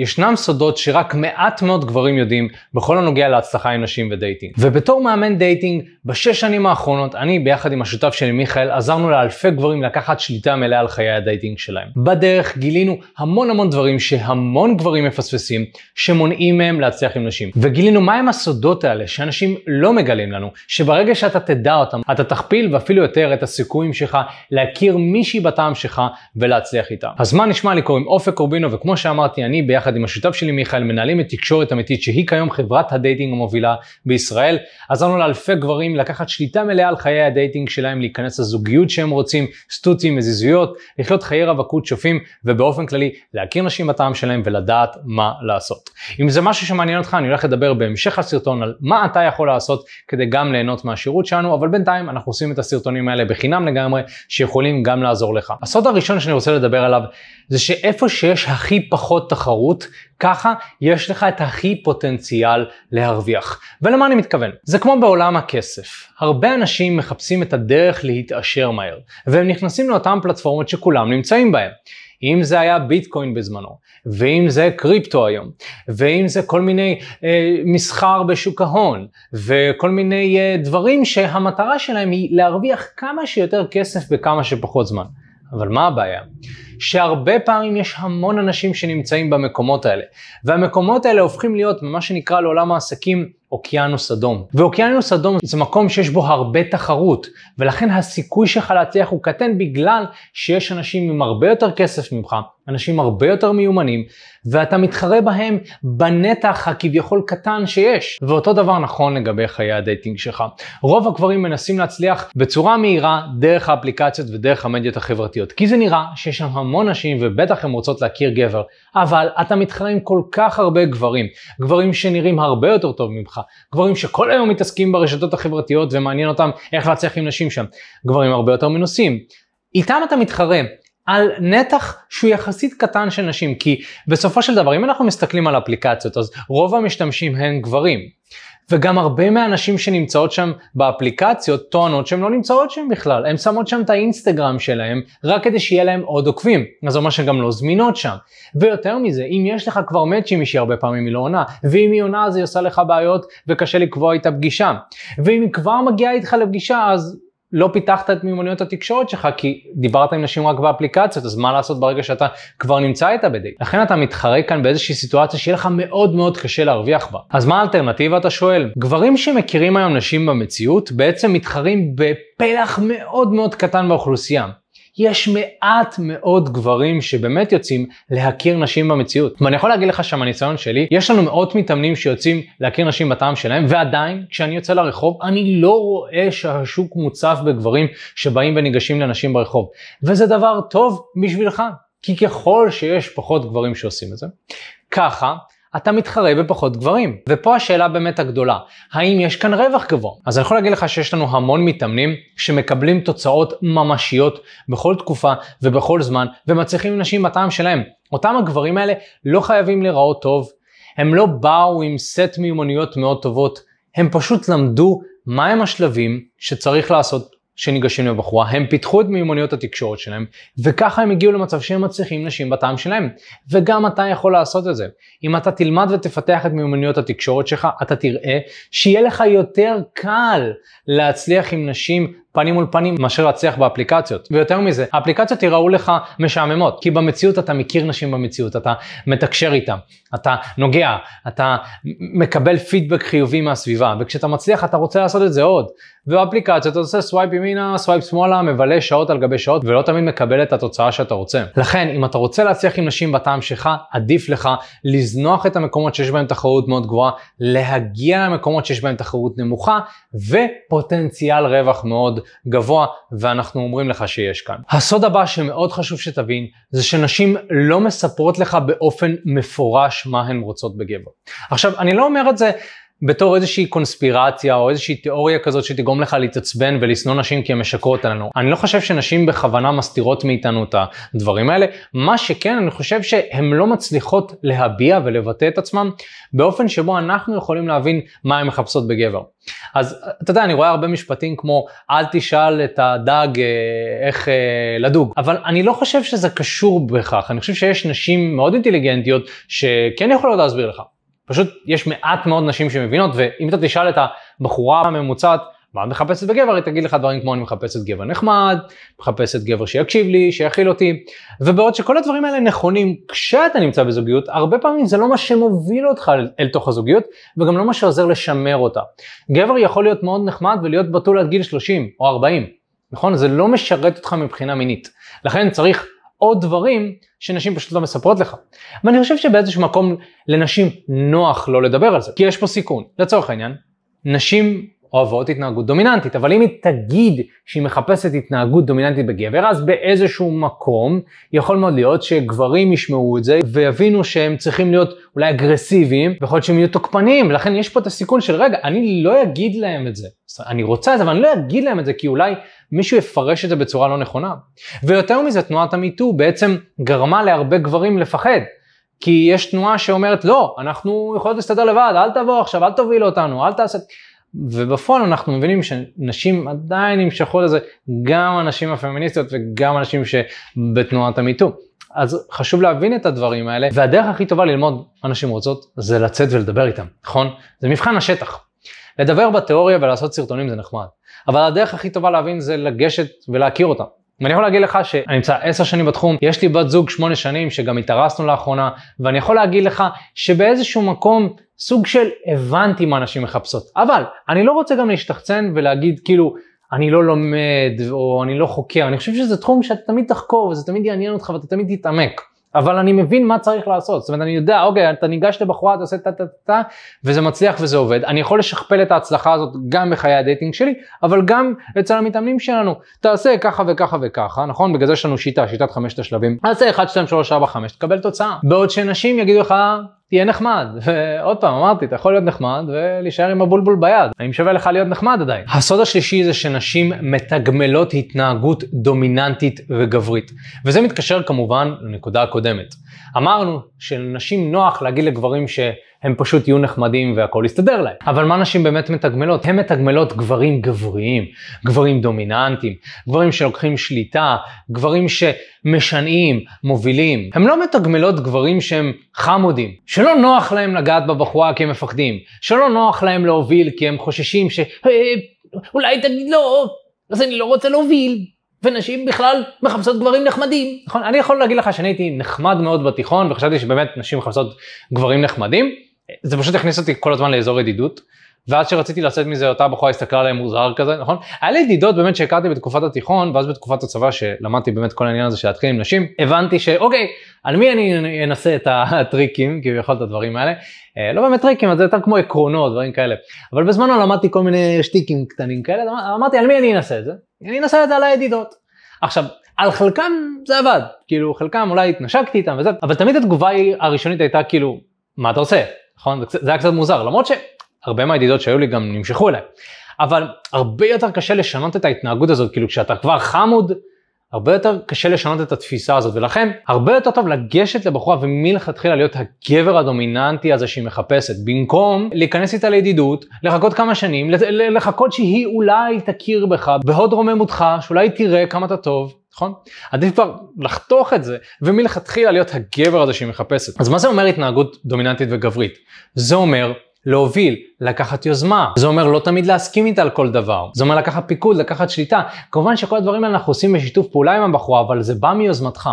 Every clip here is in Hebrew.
ישנם סודות שרק מעט מאוד גברים יודעים בכל הנוגע להצלחה עם נשים ודייטינג. ובתור מאמן דייטינג, בשש שנים האחרונות, אני ביחד עם השותף שלי מיכאל, עזרנו לאלפי גברים לקחת שליטה מלאה על חיי הדייטינג שלהם. בדרך גילינו המון המון דברים שהמון גברים מפספסים, שמונעים מהם להצליח עם נשים. וגילינו מהם הסודות האלה שאנשים לא מגלים לנו, שברגע שאתה תדע אותם, אתה תכפיל ואפילו יותר את הסיכויים שלך להכיר מישהי בטעם שלך ולהצליח איתה. אז מה נשמע לי קוראים אופק קורבינו, וכמו שאמרתי, אני ביחד ביחד עם השותף שלי מיכאל מנהלים את תקשורת אמיתית שהיא כיום חברת הדייטינג המובילה בישראל. עזרנו לאלפי גברים לקחת שליטה מלאה על חיי הדייטינג שלהם, להיכנס לזוגיות שהם רוצים, סטוצים, יזיזויות, לחיות חיי רווקות שווים ובאופן כללי להכיר נשים בטעם שלהם ולדעת מה לעשות. אם זה משהו שמעניין אותך אני הולך לדבר בהמשך הסרטון על מה אתה יכול לעשות כדי גם ליהנות מהשירות שלנו, אבל בינתיים אנחנו עושים את הסרטונים האלה בחינם לגמרי שיכולים גם לעזור לך. הסוד הראשון שאני רוצה לדבר עליו זה שאיפה שיש הכי פחות תחרות ככה יש לך את הכי פוטנציאל להרוויח. ולמה אני מתכוון? זה כמו בעולם הכסף. הרבה אנשים מחפשים את הדרך להתעשר מהר, והם נכנסים לאותן פלטפורמות שכולם נמצאים בהן. אם זה היה ביטקוין בזמנו, ואם זה קריפטו היום, ואם זה כל מיני אה, מסחר בשוק ההון, וכל מיני אה, דברים שהמטרה שלהם היא להרוויח כמה שיותר כסף בכמה שפחות זמן. אבל מה הבעיה? שהרבה פעמים יש המון אנשים שנמצאים במקומות האלה, והמקומות האלה הופכים להיות ממה שנקרא לעולם העסקים אוקיינוס אדום. ואוקיינוס אדום זה מקום שיש בו הרבה תחרות, ולכן הסיכוי שלך להצליח הוא קטן בגלל שיש אנשים עם הרבה יותר כסף ממך, אנשים הרבה יותר מיומנים, ואתה מתחרה בהם בנתח הכביכול קטן שיש. ואותו דבר נכון לגבי חיי הדייטינג שלך. רוב הגברים מנסים להצליח בצורה מהירה דרך האפליקציות ודרך המדיות החברתיות, כי זה נראה שיש שם המון נשים ובטח הן רוצות להכיר גבר, אבל אתה מתחרה עם כל כך הרבה גברים, גברים שנראים הרבה יותר טוב ממך, גברים שכל היום מתעסקים ברשתות החברתיות ומעניין אותם איך להצליח עם נשים שם, גברים הרבה יותר מנוסים. איתם אתה מתחרה. על נתח שהוא יחסית קטן של נשים, כי בסופו של דבר אם אנחנו מסתכלים על אפליקציות אז רוב המשתמשים הם גברים. וגם הרבה מהנשים שנמצאות שם באפליקציות טוענות שהן לא נמצאות שם בכלל, הן שמות שם את האינסטגרם שלהן רק כדי שיהיה להם עוד עוקבים, אז זה אומר שהן גם לא זמינות שם. ויותר מזה, אם יש לך כבר מאצ' עם מישהי הרבה פעמים היא לא עונה, ואם היא עונה אז היא עושה לך בעיות וקשה לקבוע איתה פגישה. ואם היא כבר מגיעה איתך לפגישה אז לא פיתחת את מיומנויות התקשורת שלך כי דיברת עם נשים רק באפליקציות, אז מה לעשות ברגע שאתה כבר נמצא איתה בדייט? לכן אתה מתחרה כאן באיזושהי סיטואציה שיהיה לך מאוד מאוד קשה להרוויח בה. אז מה האלטרנטיבה אתה שואל? גברים שמכירים היום נשים במציאות בעצם מתחרים בפלח מאוד מאוד קטן באוכלוסייה. יש מעט מאוד גברים שבאמת יוצאים להכיר נשים במציאות. ואני יכול להגיד לך שמהניסיון שלי, יש לנו מאות מתאמנים שיוצאים להכיר נשים בטעם שלהם, ועדיין, כשאני יוצא לרחוב, אני לא רואה שהשוק מוצף בגברים שבאים וניגשים לנשים ברחוב. וזה דבר טוב בשבילך, כי ככל שיש פחות גברים שעושים את זה, ככה אתה מתחרה בפחות גברים. ופה השאלה באמת הגדולה, האם יש כאן רווח גבוה? אז אני יכול להגיד לך שיש לנו המון מתאמנים שמקבלים תוצאות ממשיות בכל תקופה ובכל זמן, ומצליחים נשים בטעם שלהם. אותם הגברים האלה לא חייבים להיראות טוב, הם לא באו עם סט מיומנויות מאוד טובות, הם פשוט למדו מהם השלבים שצריך לעשות שניגשים לבחורה, הם פיתחו את מיומנויות התקשורת שלהם, וככה הם הגיעו למצב שהם מצליחים נשים בטעם שלהם. וגם אתה יכול לעשות את זה. אם אתה תלמד ותפתח את מיומנויות התקשורת שלך, אתה תראה שיהיה לך יותר קל להצליח עם נשים פנים מול פנים מאשר להצליח באפליקציות. ויותר מזה, האפליקציות יראו לך משעממות, כי במציאות אתה מכיר נשים במציאות, אתה מתקשר איתם, אתה נוגע, אתה מקבל פידבק חיובי מהסביבה, וכשאתה מצליח אתה רוצה לעשות את זה עוד. ובאפליקציות אתה עושה swipe ימינה, swipe שמאלה, מבלה שעות על גבי שעות, ולא תמיד מקבל את התוצאה שאתה רוצה. לכן, אם אתה רוצה להצליח עם נשים בטעם שלך, עדיף לך לזנוח את המקומות שיש בהם תחרות מאוד גבוהה, להגיע למקומות שיש בהם תחרות נמוכה, ופוטנציאל רווח מאוד גבוה, ואנחנו אומרים לך שיש כאן. הסוד הבא שמאוד חשוב שתבין, זה שנשים לא מספרות לך באופן מפורש מה הן רוצות בגבר. עכשיו, אני לא אומר את זה בתור איזושהי קונספירציה או איזושהי תיאוריה כזאת שתגרום לך להתעצבן ולשנוא נשים כי הן משקרות עלינו. אני לא חושב שנשים בכוונה מסתירות מאיתנו את הדברים האלה, מה שכן אני חושב שהן לא מצליחות להביע ולבטא את עצמם באופן שבו אנחנו יכולים להבין מה הן מחפשות בגבר. אז אתה יודע, אני רואה הרבה משפטים כמו אל תשאל את הדג אה, איך אה, לדוג, אבל אני לא חושב שזה קשור בכך, אני חושב שיש נשים מאוד אינטליגנטיות שכן יכולות להסביר לך. פשוט יש מעט מאוד נשים שמבינות, ואם אתה תשאל את הבחורה הממוצעת, מה את מחפשת בגבר? היא תגיד לך דברים כמו אני מחפשת גבר נחמד, מחפשת גבר שיקשיב לי, שיכיל אותי, ובעוד שכל הדברים האלה נכונים כשאתה נמצא בזוגיות, הרבה פעמים זה לא מה שמוביל אותך אל, אל תוך הזוגיות, וגם לא מה שעוזר לשמר אותה. גבר יכול להיות מאוד נחמד ולהיות בתול עד גיל 30 או 40, נכון? זה לא משרת אותך מבחינה מינית. לכן צריך עוד דברים שנשים פשוט לא מספרות לך. ואני חושב שבאיזשהו מקום לנשים נוח לא לדבר על זה, כי יש פה סיכון. לצורך העניין, נשים אוהבות התנהגות דומיננטית, אבל אם היא תגיד שהיא מחפשת התנהגות דומיננטית בגבר, אז באיזשהו מקום יכול מאוד להיות שגברים ישמעו את זה ויבינו שהם צריכים להיות אולי אגרסיביים, ויכול להיות שהם יהיו תוקפניים, ולכן יש פה את הסיכון של רגע, אני לא אגיד להם את זה. אני רוצה את זה, אבל אני לא אגיד להם את זה, כי אולי מישהו יפרש את זה בצורה לא נכונה. ויותר מזה, תנועת המיטו בעצם גרמה להרבה גברים לפחד. כי יש תנועה שאומרת, לא, אנחנו יכולות להסתדר לבד, אל תבוא עכשיו, אל תוביל אותנו, אל תעשה... ובפועל אנחנו מבינים שנשים עדיין נמשכו לזה, גם הנשים הפמיניסטיות וגם הנשים שבתנועת המיטו. אז חשוב להבין את הדברים האלה, והדרך הכי טובה ללמוד מה נשים רוצות זה לצאת ולדבר איתם, נכון? זה מבחן השטח. לדבר בתיאוריה ולעשות סרטונים זה נחמד, אבל הדרך הכי טובה להבין זה לגשת ולהכיר אותם. ואני יכול להגיד לך שאני נמצא עשר שנים בתחום, יש לי בת זוג שמונה שנים שגם התארסנו לאחרונה, ואני יכול להגיד לך שבאיזשהו מקום סוג של הבנתי מה נשים מחפשות. אבל אני לא רוצה גם להשתחצן ולהגיד כאילו אני לא לומד או אני לא חוקר, אני חושב שזה תחום שאתה תמיד תחקור וזה תמיד יעניין אותך ואתה תמיד תתעמק. אבל אני מבין מה צריך לעשות, זאת אומרת אני יודע, אוקיי, אתה ניגש לבחורה, אתה עושה טה טה טה, וזה מצליח וזה עובד, אני יכול לשכפל את ההצלחה הזאת גם בחיי הדייטינג שלי, אבל גם אצל המתאמנים שלנו, תעשה ככה וככה וככה, נכון? בגלל זה יש לנו שיטה, שיטת חמשת השלבים, תעשה 1, 2, 3, 4, 5, תקבל תוצאה. בעוד שנשים יגידו לך, תהיה נחמד. ועוד פעם, אמרתי, אתה יכול להיות נחמד ולהישאר עם הבולבול ביד. האם שווה לך להיות נחמד עדיין? הסוד השלישי זה שנשים מתגמלות התנהגות דומיננטית וגברית. וזה מתקשר כמובן לנקודה הקודמת. אמרנו שלנשים נוח להגיד לגברים שהם פשוט יהיו נחמדים והכל יסתדר להם. אבל מה נשים באמת מתגמלות? הן מתגמלות גברים גבריים, גברים דומיננטיים, גברים שלוקחים שליטה, גברים שמשנעים, מובילים. הן לא מתגמלות גברים שהם חמודים, שלא נוח להם לגעת בבחורה כי הם מפחדים, שלא נוח להם להוביל כי הם חוששים ש... אה, אולי תגיד לא, אז אני לא רוצה להוביל. ונשים בכלל מחפשות גברים נחמדים. נכון? אני יכול להגיד לך שאני הייתי נחמד מאוד בתיכון וחשבתי שבאמת נשים מחפשות גברים נחמדים. זה פשוט הכניס אותי כל הזמן לאזור ידידות. ואז שרציתי לצאת מזה אותה בחורה הסתכלה עליהם מוזר כזה, נכון? היה לי ידידות באמת שהכרתי בתקופת התיכון, ואז בתקופת הצבא שלמדתי באמת כל העניין הזה של להתחיל עם נשים, הבנתי שאוקיי, על מי אני אנסה את הטריקים, כביכול את הדברים האלה. אה, לא באמת טריקים, זה יותר כמו עקרונות, דברים כאלה. אבל בזמנו למדתי כל מיני שטיקים קטנים כאלה, אמרתי על מי אני אנסה את זה? אני אנסה את זה על הידידות. עכשיו, על חלקם זה עבד, כאילו חלקם אולי התנשקתי איתם וזה, אבל תמיד התגובה הראשונית הייתה כאילו, מה אתה עושה? נכון? זה היה קצת מוזר, למרות שהרבה מהידידות שהיו לי גם נמשכו אליי. אבל הרבה יותר קשה לשנות את ההתנהגות הזאת, כאילו כשאתה כבר חמוד, הרבה יותר קשה לשנות את התפיסה הזאת, ולכן הרבה יותר טוב לגשת לבחורה ומלכתחילה להיות הגבר הדומיננטי הזה שהיא מחפשת, במקום להיכנס איתה לידידות, לחכות כמה שנים, לחכות שהיא אולי תכיר בך בהוד רוממותך, שאולי תראה כמה אתה טוב, נכון? עדיף כבר לחתוך את זה, ומלכתחילה להיות הגבר הזה שהיא מחפשת. אז מה זה אומר התנהגות דומיננטית וגברית? זה אומר להוביל, לקחת יוזמה. זה אומר לא תמיד להסכים איתה על כל דבר. זה אומר לקחת פיקוד, לקחת שליטה. כמובן שכל הדברים האלה אנחנו עושים בשיתוף פעולה עם הבחורה, אבל זה בא מיוזמתך.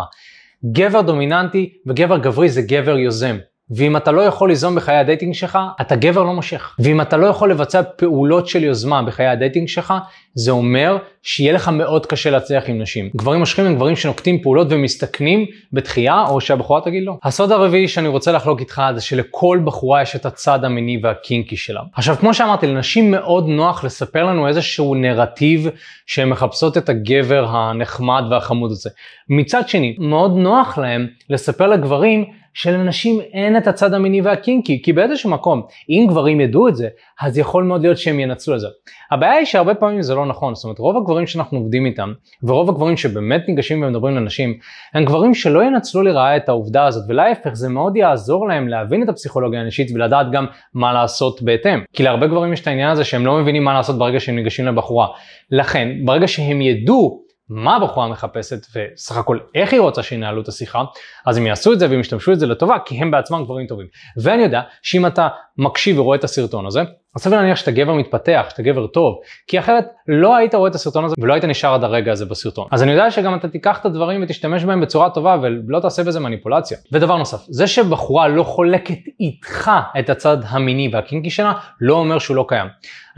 גבר דומיננטי וגבר גברי זה גבר יוזם. ואם אתה לא יכול ליזום בחיי הדייטינג שלך, אתה גבר לא מושך. ואם אתה לא יכול לבצע פעולות של יוזמה בחיי הדייטינג שלך, זה אומר שיהיה לך מאוד קשה להצליח עם נשים. גברים מושכים הם גברים שנוקטים פעולות ומסתכנים בתחייה, או שהבחורה תגיד לא. הסוד הרביעי שאני רוצה לחלוק איתך זה שלכל בחורה יש את הצד המיני והקינקי שלה. עכשיו, כמו שאמרתי, לנשים מאוד נוח לספר לנו איזשהו נרטיב שהן מחפשות את הגבר הנחמד והחמוד הזה. מצד שני, מאוד נוח להם לספר לגברים שלנשים אין את הצד המיני והקינקי, כי באיזשהו מקום, אם גברים ידעו את זה, אז יכול מאוד להיות שהם ינצלו את זה. הבעיה היא שהרבה פעמים זה לא נכון, זאת אומרת רוב הגברים שאנחנו עובדים איתם, ורוב הגברים שבאמת ניגשים ומדברים לנשים, הם גברים שלא ינצלו לרעה את העובדה הזאת, ולהפך זה מאוד יעזור להם להבין את הפסיכולוגיה הנשית ולדעת גם מה לעשות בהתאם. כי להרבה גברים יש את העניין הזה שהם לא מבינים מה לעשות ברגע שהם ניגשים לבחורה. לכן, ברגע שהם ידעו מה הבחורה מחפשת וסך הכל איך היא רוצה שינהלו את השיחה, אז הם יעשו את זה והם ישתמשו את זה לטובה כי הם בעצמם גברים טובים. ואני יודע שאם אתה מקשיב ורואה את הסרטון הזה, אז סביר להניח שאתה גבר מתפתח, שאתה גבר טוב, כי אחרת לא היית רואה את הסרטון הזה ולא היית נשאר עד הרגע הזה בסרטון. אז אני יודע שגם אתה תיקח את הדברים ותשתמש בהם בצורה טובה ולא תעשה בזה מניפולציה. ודבר נוסף, זה שבחורה לא חולקת איתך את הצד המיני והקינקי שלה, לא אומר שהוא לא קיים.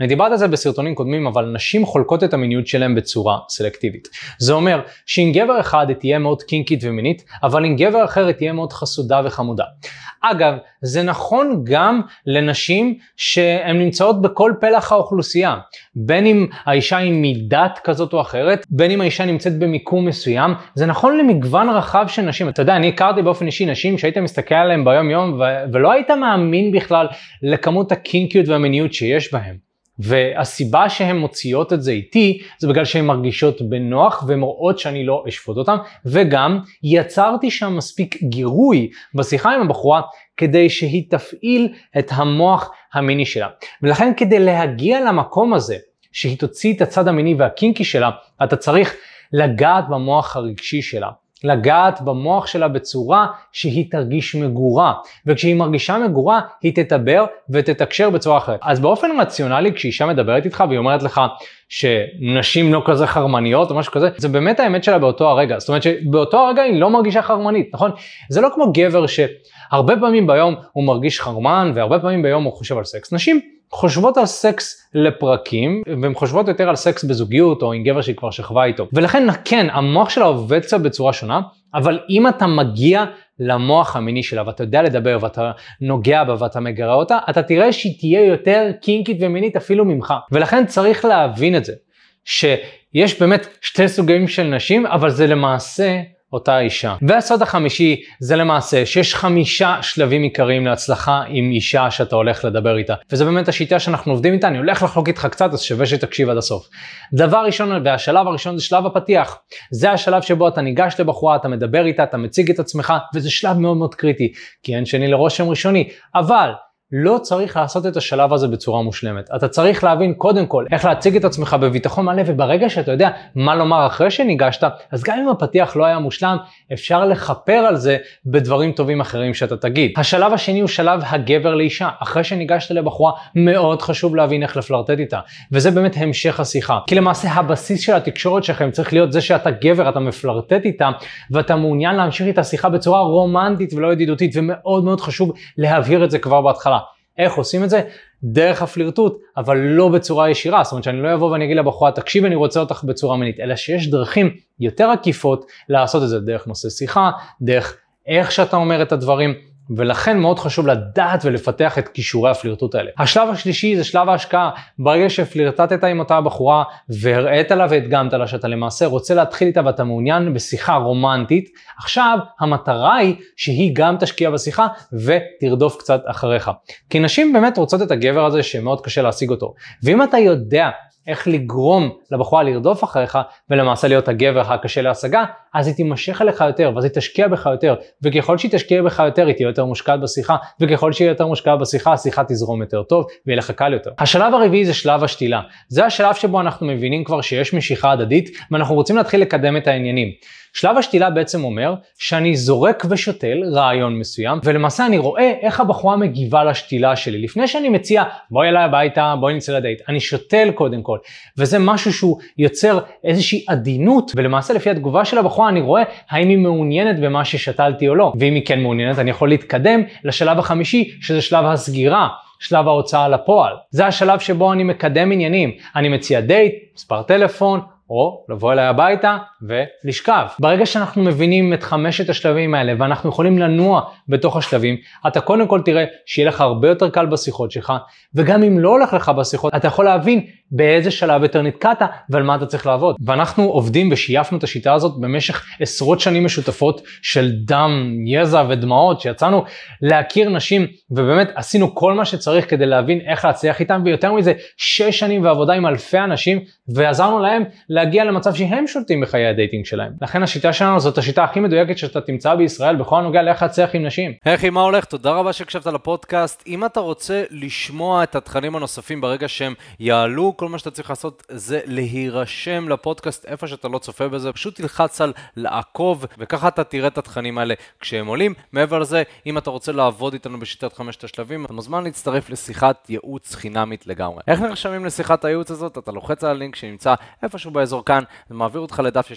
אני דיברתי על זה בסרטונים קודמים, אבל נשים חולקות את המיניות שלהם בצורה סלקטיבית. זה אומר שעם גבר אחד היא תהיה מאוד קינקית ומינית, אבל עם גבר אחר היא תהיה מאוד חסודה וחמודה. אגב, זה נכון גם לנשים שהן נמצאות בכל פלח האוכלוסייה. בין אם האישה היא מדת כזאת או אחרת, בין אם האישה נמצאת במיקום מסוים, זה נכון למגוון רחב של נשים. אתה יודע, אני הכרתי באופן אישי נשים שהיית מסתכל עליהן ביום יום ו- ולא היית מאמין בכלל לכמות הקינקיות והמיניות שיש בהן. והסיבה שהן מוציאות את זה איתי זה בגלל שהן מרגישות בנוח והן רואות שאני לא אשפוט אותן וגם יצרתי שם מספיק גירוי בשיחה עם הבחורה כדי שהיא תפעיל את המוח המיני שלה. ולכן כדי להגיע למקום הזה שהיא תוציא את הצד המיני והקינקי שלה אתה צריך לגעת במוח הרגשי שלה. לגעת במוח שלה בצורה שהיא תרגיש מגורה, וכשהיא מרגישה מגורה היא תתבר ותתקשר בצורה אחרת. אז באופן רציונלי כשאישה מדברת איתך והיא אומרת לך שנשים לא כזה חרמניות או משהו כזה, זה באמת האמת שלה באותו הרגע. זאת אומרת שבאותו הרגע היא לא מרגישה חרמנית, נכון? זה לא כמו גבר שהרבה פעמים ביום הוא מרגיש חרמן והרבה פעמים ביום הוא חושב על סקס. נשים חושבות על סקס לפרקים, והן חושבות יותר על סקס בזוגיות או עם גבר שהיא כבר שכבה איתו. ולכן כן, המוח שלה עובד קצת בצורה שונה, אבל אם אתה מגיע למוח המיני שלה ואתה יודע לדבר ואתה נוגע בה ואתה מגרה אותה, אתה תראה שהיא תהיה יותר קינקית ומינית אפילו ממך. ולכן צריך להבין את זה, שיש באמת שתי סוגים של נשים, אבל זה למעשה אותה אישה. והסוד החמישי זה למעשה שיש חמישה שלבים עיקריים להצלחה עם אישה שאתה הולך לדבר איתה. וזה באמת השיטה שאנחנו עובדים איתה, אני הולך לחלוק איתך קצת, אז שווה שתקשיב עד הסוף. דבר ראשון, והשלב הראשון זה שלב הפתיח. זה השלב שבו אתה ניגש לבחורה, אתה מדבר איתה, אתה מציג את עצמך, וזה שלב מאוד מאוד קריטי, כי אין שני לרושם ראשוני. אבל לא צריך לעשות את השלב הזה בצורה מושלמת. אתה צריך להבין קודם כל איך להציג את עצמך בביטחון מלא, וברגע שאתה יודע מה לומר אחרי שניגשת, אז גם אם הפתיח לא היה מושלם, אפשר לכפר על זה בדברים טובים אחרים שאתה תגיד. השלב השני הוא שלב הגבר לאישה. אחרי שניגשת לבחורה, מאוד חשוב להבין איך לפלרטט איתה. וזה באמת המשך השיחה. כי למעשה הבסיס של התקשורת שלכם צריך להיות זה שאתה גבר, אתה מפלרטט איתה, ואתה מעוניין להמשיך איתה שיחה בצורה רומנטית ולא ידידותית, ומאוד מאוד חשוב להבהיר את זה כבר בהתחלה. איך עושים את זה? דרך הפלירטוט, אבל לא בצורה ישירה. זאת אומרת שאני לא אבוא ואני אגיד לבחורה, תקשיב, אני רוצה אותך בצורה מינית, אלא שיש דרכים יותר עקיפות לעשות את זה, דרך נושא שיחה, דרך איך שאתה אומר את הדברים. ולכן מאוד חשוב לדעת ולפתח את כישורי הפלירטוט האלה. השלב השלישי זה שלב ההשקעה. ברגע שפלירטטת עם אותה בחורה והראית לה והדגמת לה שאתה למעשה רוצה להתחיל איתה ואתה מעוניין בשיחה רומנטית, עכשיו המטרה היא שהיא גם תשקיע בשיחה ותרדוף קצת אחריך. כי נשים באמת רוצות את הגבר הזה שמאוד קשה להשיג אותו. ואם אתה יודע איך לגרום לבחורה לרדוף אחריך ולמעשה להיות הגבר הקשה להשגה, אז היא תימשך אליך יותר ואז היא תשקיע בך יותר וככל שהיא תשקיע בך יותר היא תהיה יותר מושקעת בשיחה וככל שהיא יותר מושקעת בשיחה השיחה תזרום יותר טוב ויהיה לך קל יותר. השלב הרביעי זה שלב השתילה. זה השלב שבו אנחנו מבינים כבר שיש משיכה הדדית ואנחנו רוצים להתחיל לקדם את העניינים. שלב השתילה בעצם אומר שאני זורק ושותל רעיון מסוים, ולמעשה אני רואה איך הבחורה מגיבה לשתילה שלי. לפני שאני מציע בואי אליי הביתה, בואי נצא לדייט, אני שותל קודם כל, וזה משהו שהוא יוצר איזושהי עדינות, ולמעשה לפי התגובה של הבחורה אני רואה האם היא מעוניינת במה ששתלתי או לא. ואם היא כן מעוניינת אני יכול להתקדם לשלב החמישי, שזה שלב הסגירה. שלב ההוצאה לפועל. זה השלב שבו אני מקדם עניינים. אני מציע דייט, מספר טלפון, או לבוא אליי הביתה ולשכב. ברגע שאנחנו מבינים את חמשת השלבים האלה ואנחנו יכולים לנוע בתוך השלבים, אתה קודם כל תראה שיהיה לך הרבה יותר קל בשיחות שלך, וגם אם לא הולך לך בשיחות, אתה יכול להבין באיזה שלב יותר נתקעת ועל מה אתה צריך לעבוד. ואנחנו עובדים ושייפנו את השיטה הזאת במשך עשרות שנים משותפות של דם, יזע ודמעות, שיצאנו להכיר נשים ובאמת עשינו כל מה שצריך כדי להבין איך להצליח איתם, ויותר מזה, שש שנים ועבודה עם אלפי אנשים, ועזרנו להם להגיע למצב שהם שולטים בחיי הדייטינג שלהם. לכן השיטה שלנו זאת השיטה הכי מדויקת שאתה תמצא בישראל בכל הנוגע לאיך להצליח עם נשים. היי מה הולך? תודה רבה שהקשבת לפודקאסט. אם אתה רוצה לשמוע את התכנים הנוספים ברגע שהם יעלו, כל מה שאתה צריך לעשות זה להירשם לפודקאסט איפה שאתה לא צופה בזה, פשוט תלחץ על לעקוב, וככה אתה תראה את התכנים האלה כשהם עולים. מעבר לזה, אם אתה רוצה לעבוד איתנו בשיטת חמשת השלבים, אתה מוזמן להצטרף לשיחת ייעוץ חינמית לגמרי. איך נרשמים לשיחת הייעוץ הזאת? אתה לוחץ על הלינק שנמצא איפשהו באזור כאן, זה מעביר אותך לדף